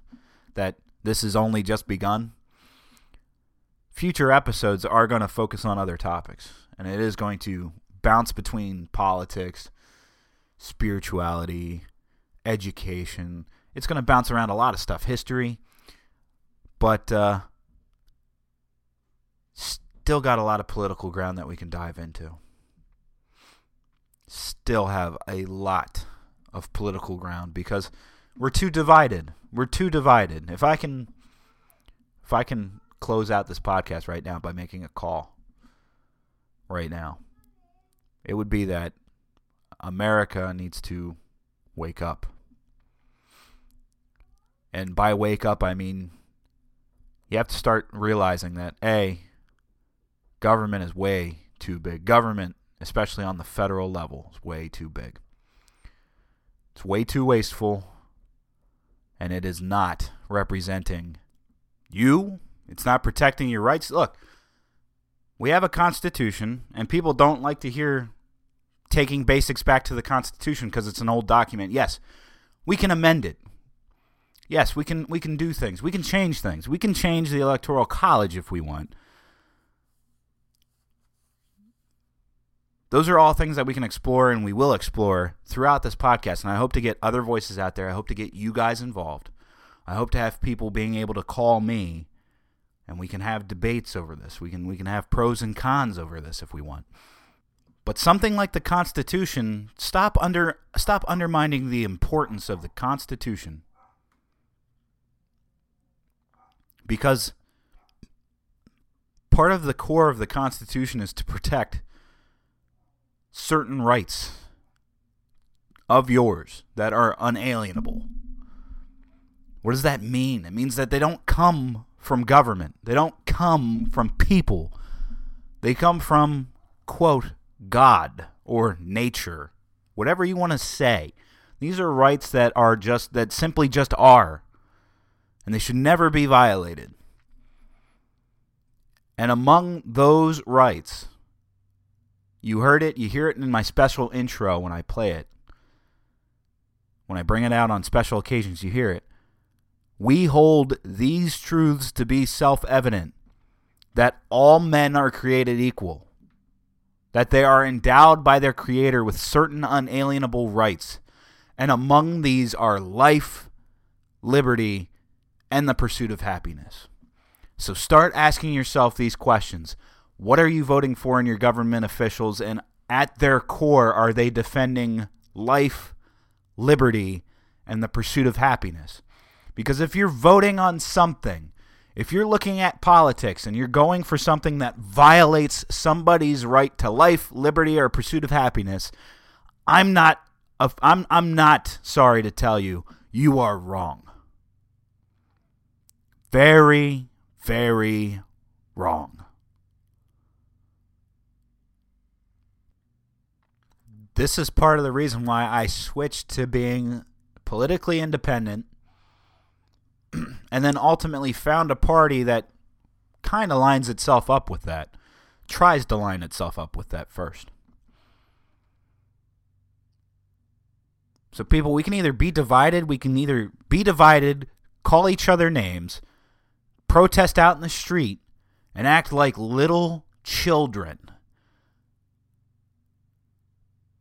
That this has only just begun? Future episodes are going to focus on other topics, and it is going to bounce between politics, spirituality, education, it's going to bounce around a lot of stuff, history, but uh, still got a lot of political ground that we can dive into. Still have a lot of political ground because we're too divided. We're too divided. If I can if I can close out this podcast right now by making a call right now, it would be that America needs to wake up. And by wake up, I mean you have to start realizing that A, government is way too big. Government, especially on the federal level, is way too big. It's way too wasteful, and it is not representing you. It's not protecting your rights. Look, we have a constitution, and people don't like to hear taking basics back to the Constitution because it's an old document. Yes, we can amend it. Yes, we can we can do things. We can change things. We can change the electoral college if we want. Those are all things that we can explore and we will explore throughout this podcast and I hope to get other voices out there. I hope to get you guys involved. I hope to have people being able to call me and we can have debates over this. We can we can have pros and cons over this if we want. But something like the Constitution, stop under stop undermining the importance of the Constitution because part of the core of the Constitution is to protect certain rights of yours that are unalienable. What does that mean? It means that they don't come from government, they don't come from people, they come from, quote, God or nature, whatever you want to say. These are rights that are just, that simply just are and they should never be violated. And among those rights, you heard it, you hear it in my special intro when I play it. When I bring it out on special occasions, you hear it. We hold these truths to be self evident that all men are created equal. That they are endowed by their Creator with certain unalienable rights, and among these are life, liberty, and the pursuit of happiness. So start asking yourself these questions. What are you voting for in your government officials? And at their core, are they defending life, liberty, and the pursuit of happiness? Because if you're voting on something, if you're looking at politics and you're going for something that violates somebody's right to life, liberty, or pursuit of happiness, I'm not I'm I'm not sorry to tell you, you are wrong. Very, very wrong. This is part of the reason why I switched to being politically independent and then ultimately found a party that kind of lines itself up with that, tries to line itself up with that first. So, people, we can either be divided, we can either be divided, call each other names, protest out in the street, and act like little children.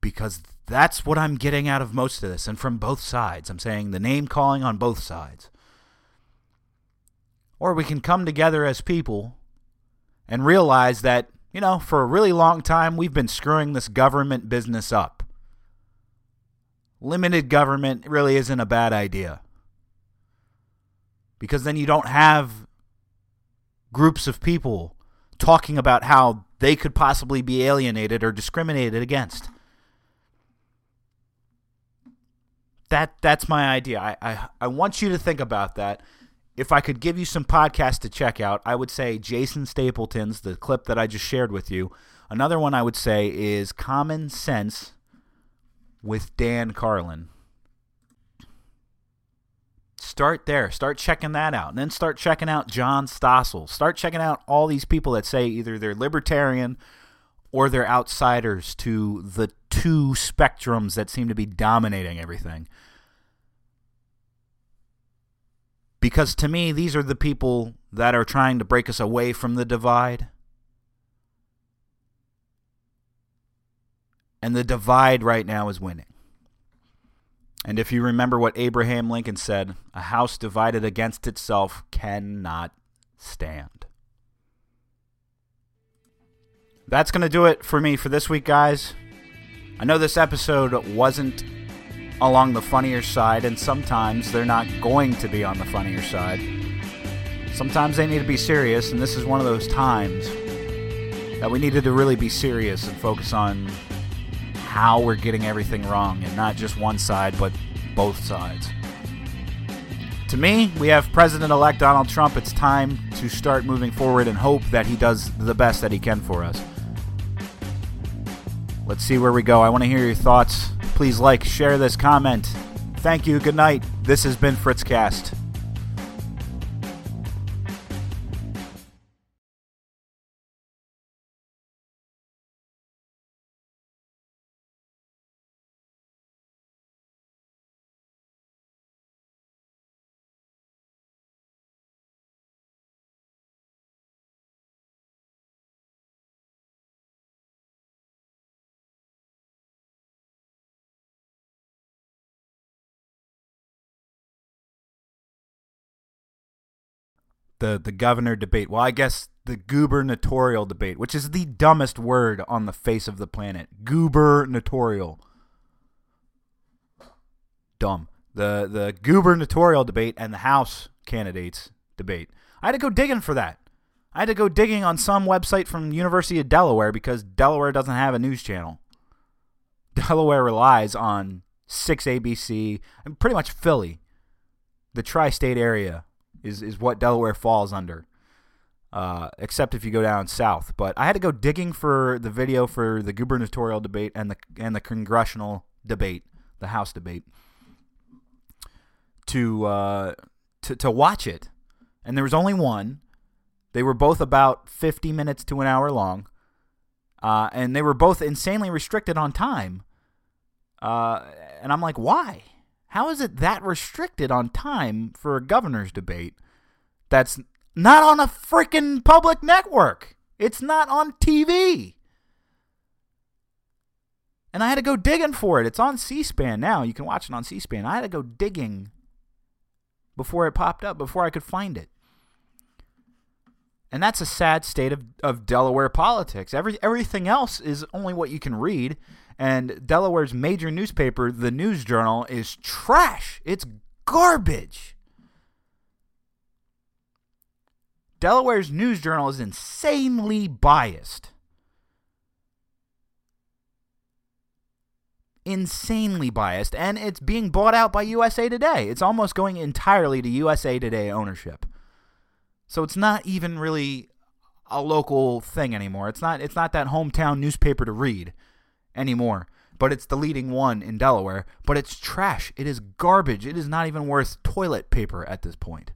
Because that's what I'm getting out of most of this, and from both sides. I'm saying the name calling on both sides. Or we can come together as people and realize that, you know, for a really long time, we've been screwing this government business up limited government really isn't a bad idea. Because then you don't have groups of people talking about how they could possibly be alienated or discriminated against. That that's my idea. I, I, I want you to think about that. If I could give you some podcasts to check out, I would say Jason Stapleton's, the clip that I just shared with you. Another one I would say is Common Sense with Dan Carlin. Start there. Start checking that out. And then start checking out John Stossel. Start checking out all these people that say either they're libertarian or they're outsiders to the two spectrums that seem to be dominating everything. Because to me, these are the people that are trying to break us away from the divide. And the divide right now is winning. And if you remember what Abraham Lincoln said, a house divided against itself cannot stand. That's going to do it for me for this week, guys. I know this episode wasn't along the funnier side, and sometimes they're not going to be on the funnier side. Sometimes they need to be serious, and this is one of those times that we needed to really be serious and focus on how we're getting everything wrong, and not just one side, but both sides. To me, we have President elect Donald Trump. It's time to start moving forward and hope that he does the best that he can for us. Let's see where we go. I want to hear your thoughts. Please like, share this, comment. Thank you. Good night. This has been Fritzcast. The the governor debate. Well, I guess the gubernatorial debate, which is the dumbest word on the face of the planet. Gubernatorial. Dumb. The the gubernatorial debate and the House candidates debate. I had to go digging for that. I had to go digging on some website from University of Delaware because Delaware doesn't have a news channel. Delaware relies on 6ABC and pretty much Philly, the tri-state area is is what Delaware falls under. Uh, except if you go down south. But I had to go digging for the video for the gubernatorial debate and the and the congressional debate, the House debate, to uh, to to watch it. And there was only one. They were both about 50 minutes to an hour long, uh, and they were both insanely restricted on time. Uh, and I'm like, why? How is it that restricted on time for a governor's debate that's not on a freaking public network? It's not on TV. And I had to go digging for it. It's on C SPAN now. You can watch it on C SPAN. I had to go digging before it popped up, before I could find it. And that's a sad state of, of Delaware politics. Every, everything else is only what you can read. And Delaware's major newspaper, the News Journal, is trash. It's garbage. Delaware's News Journal is insanely biased. Insanely biased. And it's being bought out by USA Today. It's almost going entirely to USA Today ownership. So it's not even really a local thing anymore. It's not it's not that hometown newspaper to read anymore. But it's the leading one in Delaware. But it's trash. It is garbage. It is not even worth toilet paper at this point.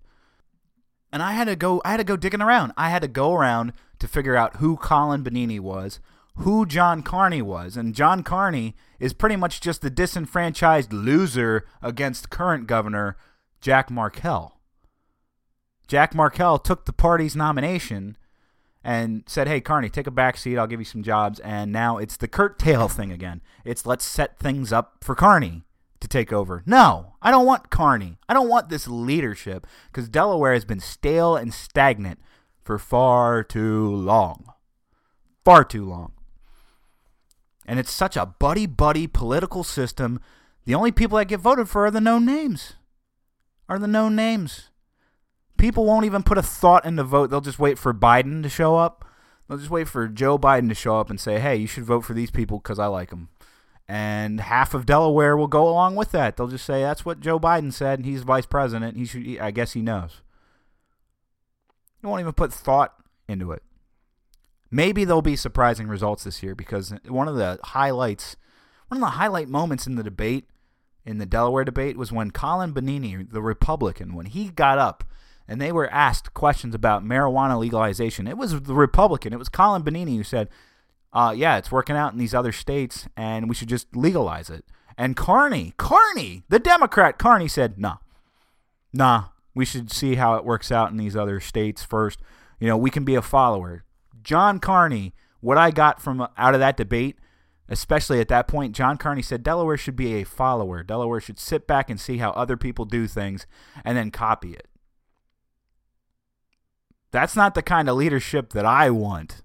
And I had to go I had to go digging around. I had to go around to figure out who Colin Bonini was, who John Carney was. And John Carney is pretty much just the disenfranchised loser against current governor Jack Markell. Jack Markell took the party's nomination and said, "Hey, Carney, take a back seat. I'll give you some jobs." And now it's the Kurt Tail thing again. It's let's set things up for Carney to take over. No, I don't want Carney. I don't want this leadership because Delaware has been stale and stagnant for far too long. Far too long. And it's such a buddy buddy political system. The only people that get voted for are the known names. Are the known names. People won't even put a thought in the vote. They'll just wait for Biden to show up. They'll just wait for Joe Biden to show up and say, hey, you should vote for these people because I like them. And half of Delaware will go along with that. They'll just say, that's what Joe Biden said, and he's vice president. He should, I guess he knows. You won't even put thought into it. Maybe there'll be surprising results this year because one of the highlights, one of the highlight moments in the debate, in the Delaware debate, was when Colin Bonini, the Republican, when he got up and they were asked questions about marijuana legalization. It was the Republican, it was Colin Bonini who said, uh, yeah, it's working out in these other states and we should just legalize it. And Carney, Carney, the Democrat Carney said, nah, nah, we should see how it works out in these other states first. You know, we can be a follower. John Carney, what I got from out of that debate, especially at that point, John Carney said Delaware should be a follower. Delaware should sit back and see how other people do things and then copy it. That's not the kind of leadership that I want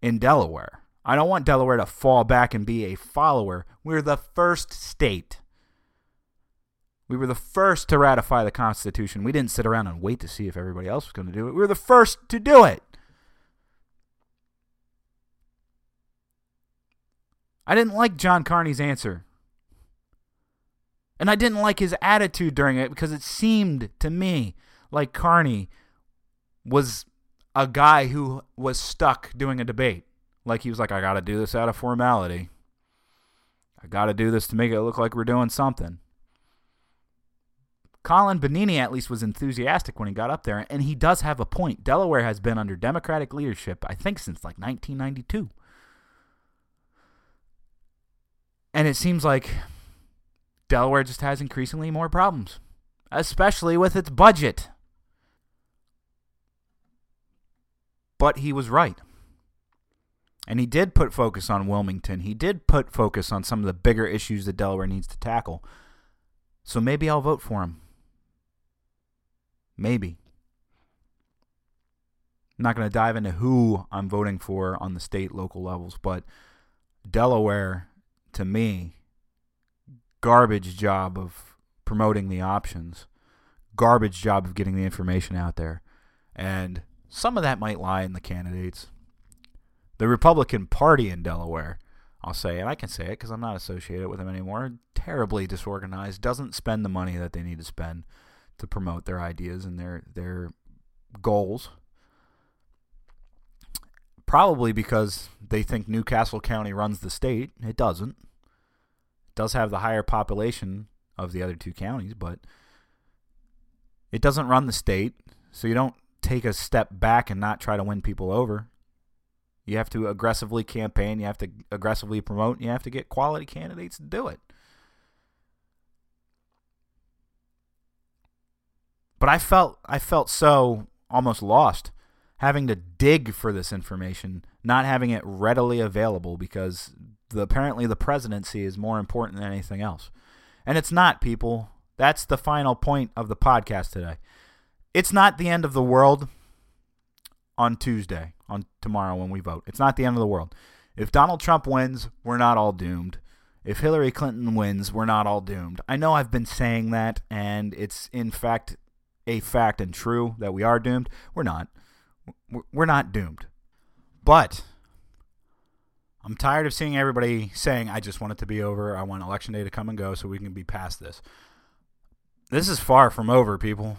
in Delaware. I don't want Delaware to fall back and be a follower. We're the first state. We were the first to ratify the Constitution. We didn't sit around and wait to see if everybody else was going to do it. We were the first to do it. I didn't like John Carney's answer. And I didn't like his attitude during it because it seemed to me like Carney was a guy who was stuck doing a debate. Like he was like, I got to do this out of formality. I got to do this to make it look like we're doing something. Colin Bonini at least was enthusiastic when he got up there, and he does have a point. Delaware has been under Democratic leadership, I think, since like 1992. And it seems like Delaware just has increasingly more problems, especially with its budget. But he was right. And he did put focus on Wilmington. He did put focus on some of the bigger issues that Delaware needs to tackle. So maybe I'll vote for him. Maybe. I'm not going to dive into who I'm voting for on the state, local levels, but Delaware, to me, garbage job of promoting the options, garbage job of getting the information out there. And some of that might lie in the candidates. The Republican Party in Delaware, I'll say, and I can say it because I'm not associated with them anymore, terribly disorganized, doesn't spend the money that they need to spend to promote their ideas and their their goals. Probably because they think New Castle County runs the state. It doesn't. It does have the higher population of the other two counties, but it doesn't run the state. So you don't take a step back and not try to win people over. You have to aggressively campaign, you have to aggressively promote, you have to get quality candidates to do it. But I felt I felt so almost lost having to dig for this information, not having it readily available because the, apparently the presidency is more important than anything else. And it's not, people. That's the final point of the podcast today. It's not the end of the world on Tuesday, on tomorrow when we vote. It's not the end of the world. If Donald Trump wins, we're not all doomed. If Hillary Clinton wins, we're not all doomed. I know I've been saying that, and it's in fact a fact and true that we are doomed. We're not. We're not doomed. But I'm tired of seeing everybody saying, I just want it to be over. I want election day to come and go so we can be past this. This is far from over, people.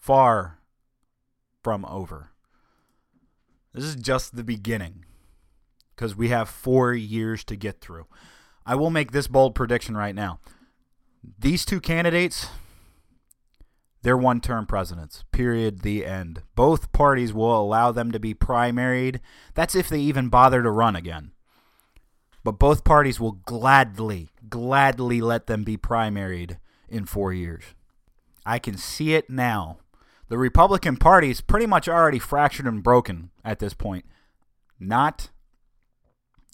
Far from over. This is just the beginning because we have four years to get through. I will make this bold prediction right now. These two candidates, they're one term presidents. Period. The end. Both parties will allow them to be primaried. That's if they even bother to run again. But both parties will gladly, gladly let them be primaried in four years. I can see it now. The Republican Party is pretty much already fractured and broken at this point. Not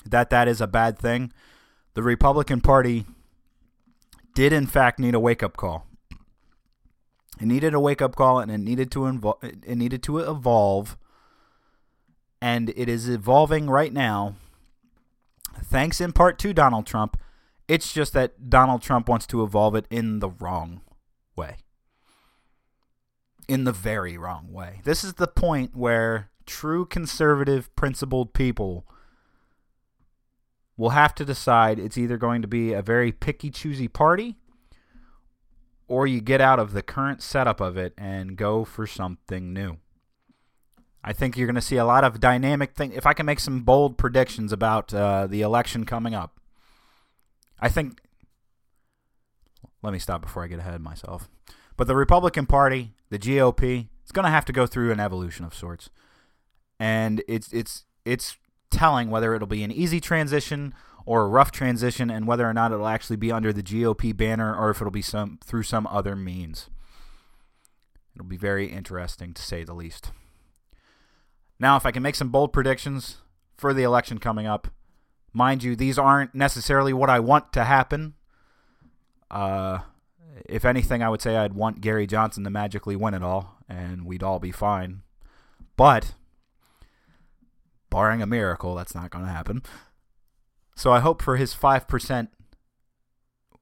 that that is a bad thing. The Republican Party did, in fact, need a wake up call. It needed a wake up call, and it needed to invo- it needed to evolve, and it is evolving right now. Thanks in part to Donald Trump, it's just that Donald Trump wants to evolve it in the wrong. In the very wrong way. This is the point where true conservative, principled people will have to decide it's either going to be a very picky, choosy party or you get out of the current setup of it and go for something new. I think you're going to see a lot of dynamic things. If I can make some bold predictions about uh, the election coming up, I think. Let me stop before I get ahead of myself. But the Republican Party, the GOP, is going to have to go through an evolution of sorts, and it's it's it's telling whether it'll be an easy transition or a rough transition, and whether or not it'll actually be under the GOP banner or if it'll be some through some other means. It'll be very interesting to say the least. Now, if I can make some bold predictions for the election coming up, Mind you, these aren't necessarily what I want to happen. Uh, if anything, I would say I'd want Gary Johnson to magically win it all, and we'd all be fine. But, barring a miracle, that's not going to happen. So I hope for his 5%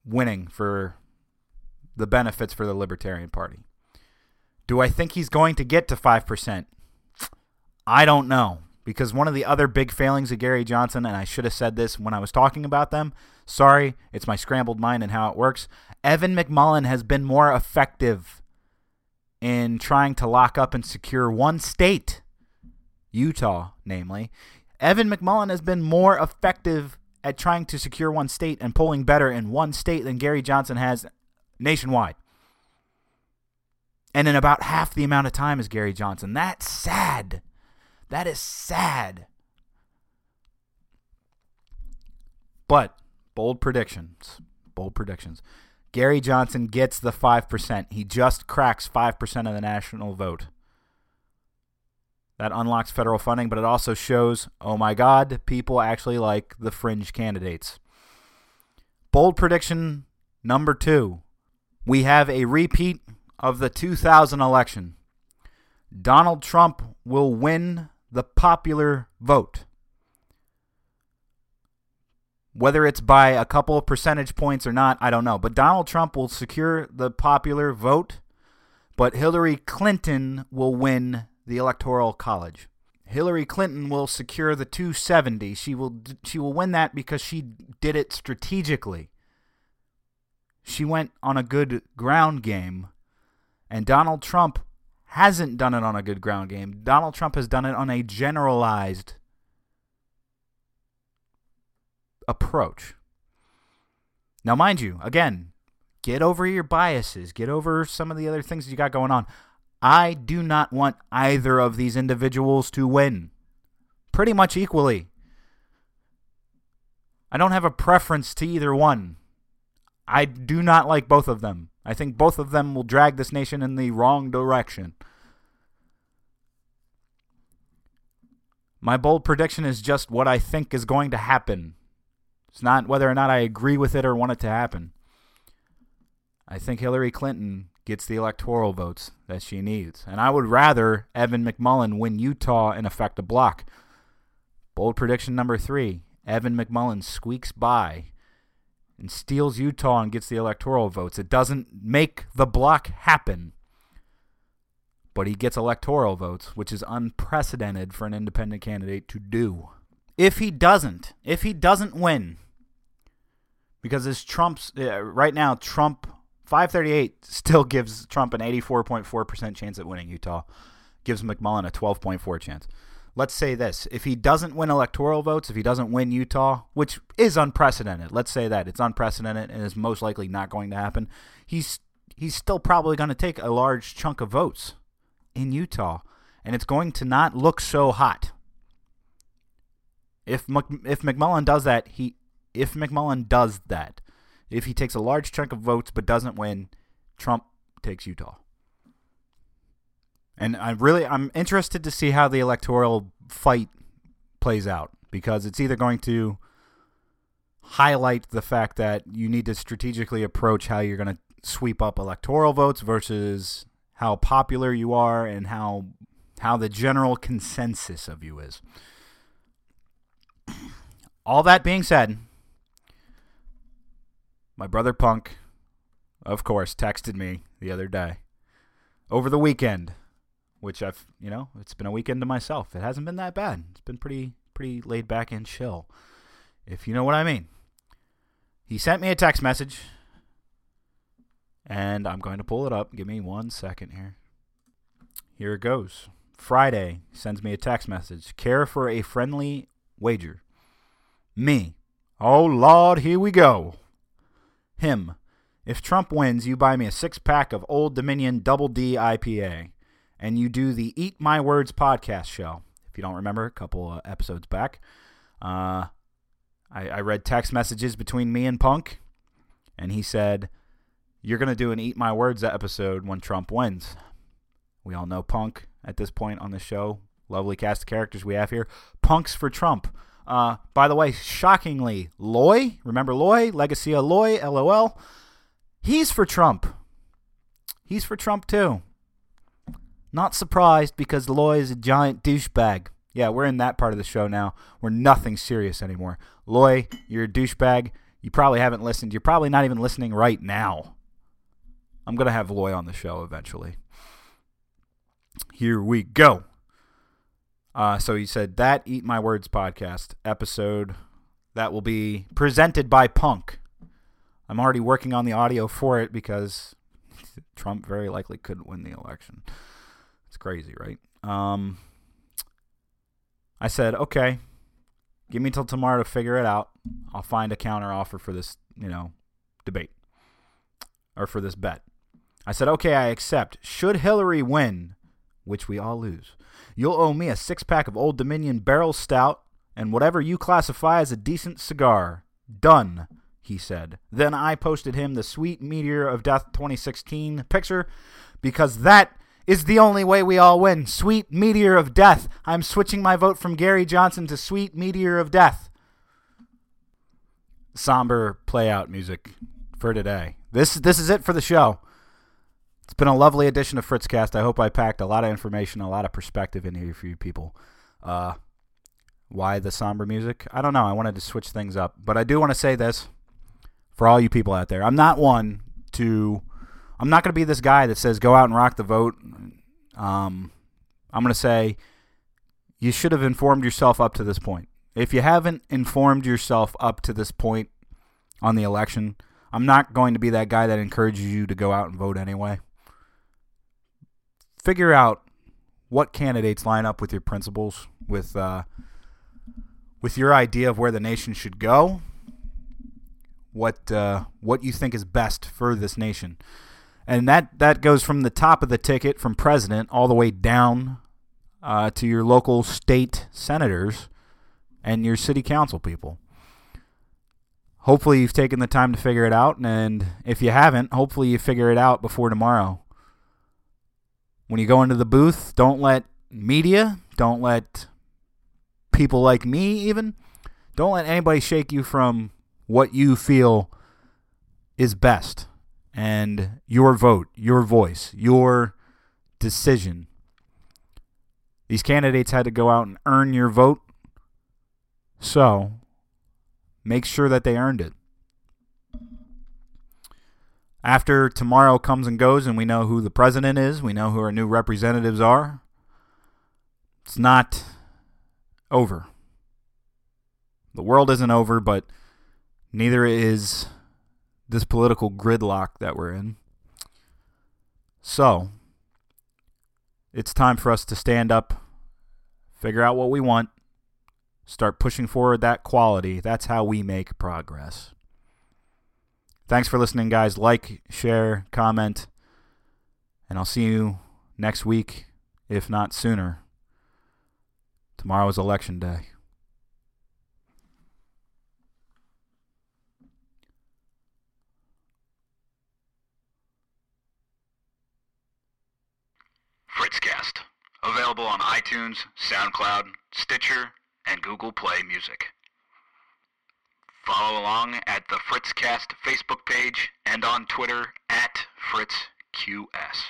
winning for the benefits for the Libertarian Party. Do I think he's going to get to 5%? I don't know because one of the other big failings of Gary Johnson, and I should have said this when I was talking about them. Sorry, it's my scrambled mind and how it works. Evan McMullin has been more effective in trying to lock up and secure one state, Utah, namely. Evan McMullin has been more effective at trying to secure one state and polling better in one state than Gary Johnson has nationwide. And in about half the amount of time as Gary Johnson. That's sad. That is sad. But bold predictions. Bold predictions. Gary Johnson gets the 5%. He just cracks 5% of the national vote. That unlocks federal funding, but it also shows, oh my God, people actually like the fringe candidates. Bold prediction number two. We have a repeat of the 2000 election. Donald Trump will win the popular vote. Whether it's by a couple of percentage points or not, I don't know. But Donald Trump will secure the popular vote, but Hillary Clinton will win the electoral college. Hillary Clinton will secure the 270. She will she will win that because she did it strategically. She went on a good ground game and Donald Trump hasn't done it on a good ground game. Donald Trump has done it on a generalized approach. Now, mind you, again, get over your biases, get over some of the other things you got going on. I do not want either of these individuals to win. Pretty much equally. I don't have a preference to either one. I do not like both of them. I think both of them will drag this nation in the wrong direction. My bold prediction is just what I think is going to happen. It's not whether or not I agree with it or want it to happen. I think Hillary Clinton gets the electoral votes that she needs. And I would rather Evan McMullin win Utah and affect a block. Bold prediction number three Evan McMullin squeaks by and steals Utah and gets the electoral votes. It doesn't make the block happen, but he gets electoral votes, which is unprecedented for an independent candidate to do. If he doesn't, if he doesn't win, because as Trump's uh, right now, Trump 538 still gives Trump an 84.4% chance at winning Utah, gives McMullin a 12.4 chance let's say this if he doesn't win electoral votes, if he doesn't win Utah, which is unprecedented, let's say that it's unprecedented and is most likely not going to happen, he's he's still probably going to take a large chunk of votes in Utah, and it's going to not look so hot. If if McMullin does that, he if McMullin does that, if he takes a large chunk of votes but doesn't win, Trump takes Utah. And I really I'm interested to see how the electoral fight plays out because it's either going to highlight the fact that you need to strategically approach how you're going to sweep up electoral votes versus how popular you are and how how the general consensus of you is. All that being said, my brother Punk, of course, texted me the other day over the weekend which I've, you know, it's been a weekend to myself. It hasn't been that bad. It's been pretty, pretty laid back and chill, if you know what I mean. He sent me a text message, and I'm going to pull it up. Give me one second here. Here it goes. Friday sends me a text message. Care for a friendly wager. Me. Oh, Lord, here we go. Him. If Trump wins, you buy me a six pack of Old Dominion Double D IPA and you do the Eat My Words podcast show. If you don't remember, a couple episodes back, uh, I, I read text messages between me and Punk, and he said, You're going to do an Eat My Words episode when Trump wins. We all know Punk at this point on the show. Lovely cast of characters we have here. Punks for Trump. Uh, by the way, shockingly, Loy, remember Loy? Legacy of Loy, LOL. He's for Trump. He's for Trump too. Not surprised because Loy is a giant douchebag. Yeah, we're in that part of the show now. We're nothing serious anymore. Loy, you're a douchebag. You probably haven't listened. You're probably not even listening right now. I'm going to have Loy on the show eventually. Here we go. Uh, so he said that Eat My Words podcast episode that will be presented by Punk. I'm already working on the audio for it because Trump very likely couldn't win the election. It's crazy, right? Um, I said, okay, give me till tomorrow to figure it out. I'll find a counter offer for this, you know, debate or for this bet. I said, okay, I accept. Should Hillary win, which we all lose, you'll owe me a six pack of Old Dominion Barrel Stout and whatever you classify as a decent cigar. Done, he said. Then I posted him the Sweet Meteor of Death 2016 picture because that is the only way we all win. Sweet Meteor of Death. I'm switching my vote from Gary Johnson to Sweet Meteor of Death. Somber playout music for today. This this is it for the show. It's been a lovely edition of Fritzcast. I hope I packed a lot of information, a lot of perspective in here for you people. Uh, why the somber music? I don't know. I wanted to switch things up, but I do want to say this for all you people out there. I'm not one to I'm not going to be this guy that says go out and rock the vote. Um, I'm going to say you should have informed yourself up to this point. If you haven't informed yourself up to this point on the election, I'm not going to be that guy that encourages you to go out and vote anyway. Figure out what candidates line up with your principles, with uh, with your idea of where the nation should go, what uh, what you think is best for this nation and that that goes from the top of the ticket from president all the way down uh, to your local state senators and your city council people. Hopefully, you've taken the time to figure it out, and if you haven't, hopefully you figure it out before tomorrow. When you go into the booth, don't let media, don't let people like me even, don't let anybody shake you from what you feel is best and your vote, your voice, your decision. These candidates had to go out and earn your vote. So make sure that they earned it. After tomorrow comes and goes and we know who the president is, we know who our new representatives are, it's not over. The world isn't over, but neither is this political gridlock that we're in. So, it's time for us to stand up, figure out what we want, start pushing forward that quality. That's how we make progress. Thanks for listening, guys. Like, share, comment, and I'll see you next week, if not sooner. Tomorrow is election day. Fritzcast. Available on iTunes, SoundCloud, Stitcher, and Google Play Music. Follow along at the Fritzcast Facebook page and on Twitter at FritzQS.